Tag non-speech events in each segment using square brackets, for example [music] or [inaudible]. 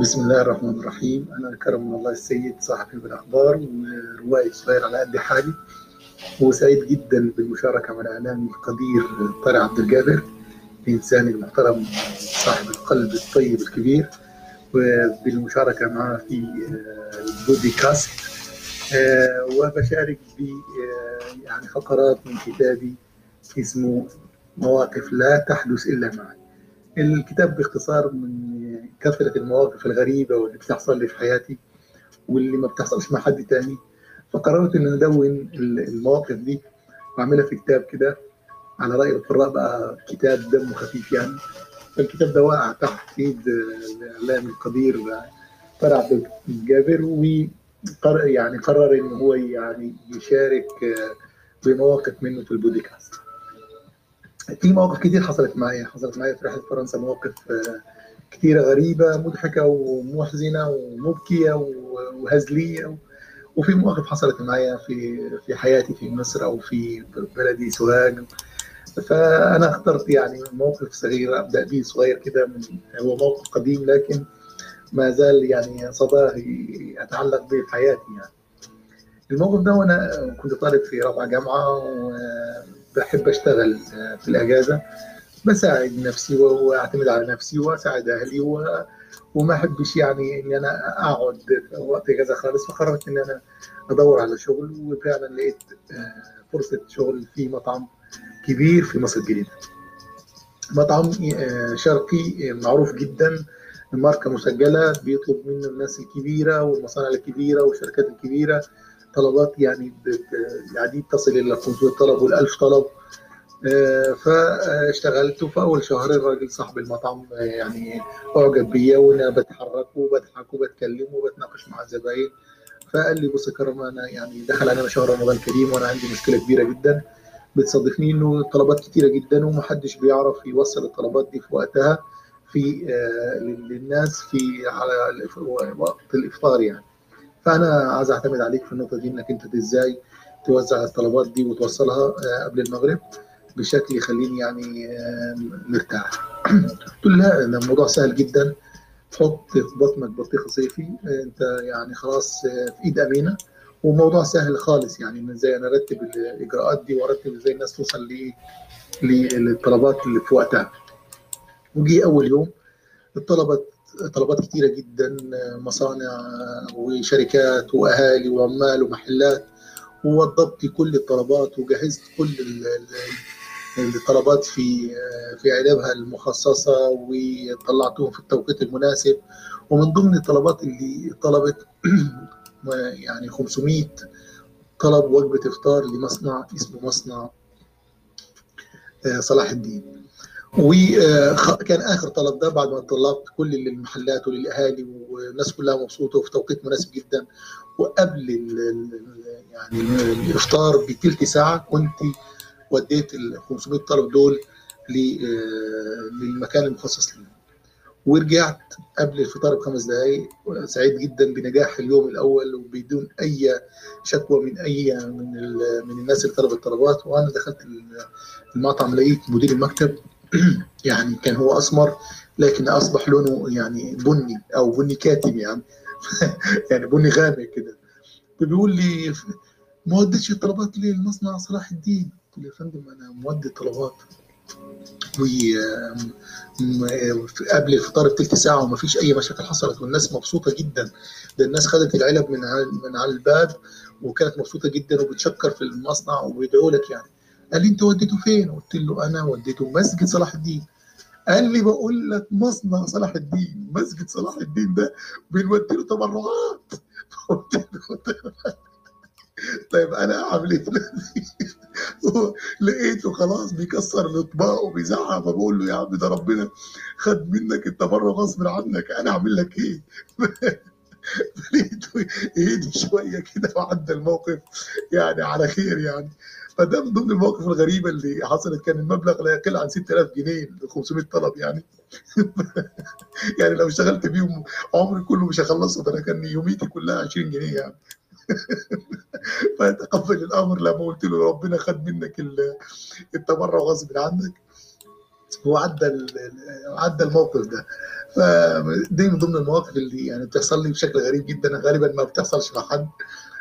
بسم الله الرحمن الرحيم. أنا كرم الله السيد صحفي بالأخبار وروائي صغير على قد حالي. وسعيد جدا بالمشاركة مع الإعلامي القدير طارق عبد الجابر الإنسان المحترم صاحب القلب الطيب الكبير وبالمشاركة معه في البودكاست. وبشارك ب يعني فقرات من كتابي اسمه مواقف لا تحدث إلا معي. الكتاب باختصار من كثرة المواقف الغريبة واللي بتحصل لي في حياتي واللي ما بتحصلش مع حد تاني فقررت ان أدون المواقف دي وأعملها في كتاب كده على رأي القراء بقى كتاب دمه خفيف يعني فالكتاب ده وقع تحت إيد الاعلامي القدير طارق عبد الجابر وقرر يعني قرر إن هو يعني يشارك بمواقف منه في البودكاست. في مواقف كتير حصلت معايا حصلت معايا في رحلة فرنسا مواقف كتيرة غريبة مضحكة ومحزنه ومبكية وهزلية وفي مواقف حصلت معايا في في حياتي في مصر أو في بلدي سوهاج. فأنا اخترت يعني موقف صغير أبدأ به صغير كده من هو موقف قديم لكن ما زال يعني صداه يتعلق به في حياتي يعني. الموقف ده وأنا كنت طالب في رابعة جامعة وبحب أشتغل في الأجازة. بساعد نفسي وأعتمد على نفسي وأساعد أهلي و... وما أحبش يعني ان أنا أقعد وقت اجازه خالص. فقررت ان أنا أدور على شغل وفعلا لقيت فرصة شغل في مطعم كبير في مصر الجديدة. مطعم شرقي معروف جدا. ماركه مسجلة بيطلب منه الناس الكبيرة والمصانع الكبيرة والشركات الكبيرة. طلبات يعني يعني تصل إلى 500 طلب وال1000 طلب. فاشتغلت وفي اول شهرين الراجل صاحب المطعم يعني أعجب بيا وأنا بتحرك وبضحك وبتكلم وبتناقش مع الزباين. فقال لي بص يا كرم أنا يعني دخل علينا شهر رمضان الكريم وأنا عندي مشكلة كبيرة جدا. بتصادفني إنه طلبات كتيرة جدا ومحدش بيعرف يوصل الطلبات دي في وقتها في للناس في على وقت الإفطار يعني. فأنا عايز أعتمد عليك في النقطة دي إنك أنت إزاي توزع الطلبات دي وتوصلها قبل المغرب. بشكل يخليني يعني مرتاح. قلت له لا ده الموضوع سهل جدا. تحط في بطنك بطيخه صيفي أنت يعني خلاص في إيد أمينة. وموضوع سهل خالص يعني إن إزاي أنا أرتب الإجراءات دي وأرتب إزاي الناس توصل للطلبات اللي في وقتها. وجي أول يوم الطلبات طلبات كتيرة جدا مصانع وشركات وأهالي وعمال ومحلات. ووضبت كل الطلبات وجهزت كل الطلبات في في علبها المخصصة وطلعتهم في التوقيت المناسب. ومن ضمن الطلبات اللي طلبت [clears throat] يعني 500 طلب وجبة إفطار لمصنع اسمه مصنع صلاح الدين. وكان آخر طلب ده بعد ما طلبت كل المحلات وللأهالي والناس كلها مبسوطة وفي توقيت مناسب جدا. وقبل يعني الإفطار بثلث ساعة كنت وديت ال 500 طلب دول للمكان المخصص لي ورجعت قبل الفطار بخمس دقائق سعيد جدا بنجاح اليوم الأول وبدون أي شكوى من أي من من الناس اللي طلبت الطلبات. وأنا دخلت المطعم لقيت مدير المكتب [clears throat] يعني كان هو أسمر لكن أصبح لونه يعني بني أو بني كاتم يعني. [laughs] يعني بني غامق كده. فبيقول لي ما وديتش الطلبات ليه المصنع صلاح الدين. يا فندم أنا مودي الطلبات. قبل الفطار بثلث ساعة وما فيش أي مشاكل حصلت والناس مبسوطة جدا. ده الناس خدت العلب من من على الباب وكانت مبسوطة جدا وبتشكر في المصنع وبيدعوا لك يعني. قال لي أنت وديته فين؟ قلت له أنا وديته مسجد صلاح الدين. قال لي بقول لك مصنع صلاح الدين مسجد صلاح الدين ده بنودي له تبرعات. [laughs] طيب أنا أعمل إيه؟ [laughs] لقيته خلاص بيكسر الإطباق وبيزعق فبقول له يا عم ده ربنا خد منك التبرع غصب عنك. أنا أعمل لك إيه؟ [laughs] لقيته يهدي شوية كده وعدى الموقف يعني على خير يعني. فده من ضمن المواقف الغريبة اللي حصلت. كان المبلغ لا يقل عن 6000 جنيه ل 500 طلب يعني. [laughs] يعني لو اشتغلت بيهم عمري كله مش هخلصه ده أنا كان يوميتي كلها 20 جنيه يعني. [laughs] فتقبل الأمر لما قلت له ربنا خد منك التبرع غصب عنك. هو عدى الموقف ده. فدي من ضمن المواقف اللي يعني بتحصل لي بشكل غريب جدا. غالبا ما بتحصلش مع حد.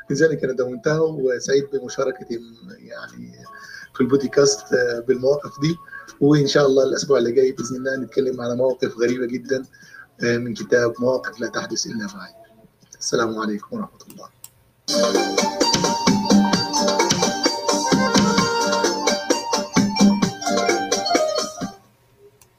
لذلك أنا دونتها وسعيد بمشاركتي يعني في البودكاست بالمواقف دي. وإن شاء الله الأسبوع اللي جاي بإذن الله نتكلم على مواقف غريبة جدا من كتاب مواقف لا تحدث إلا معي. السلام عليكم ورحمة الله.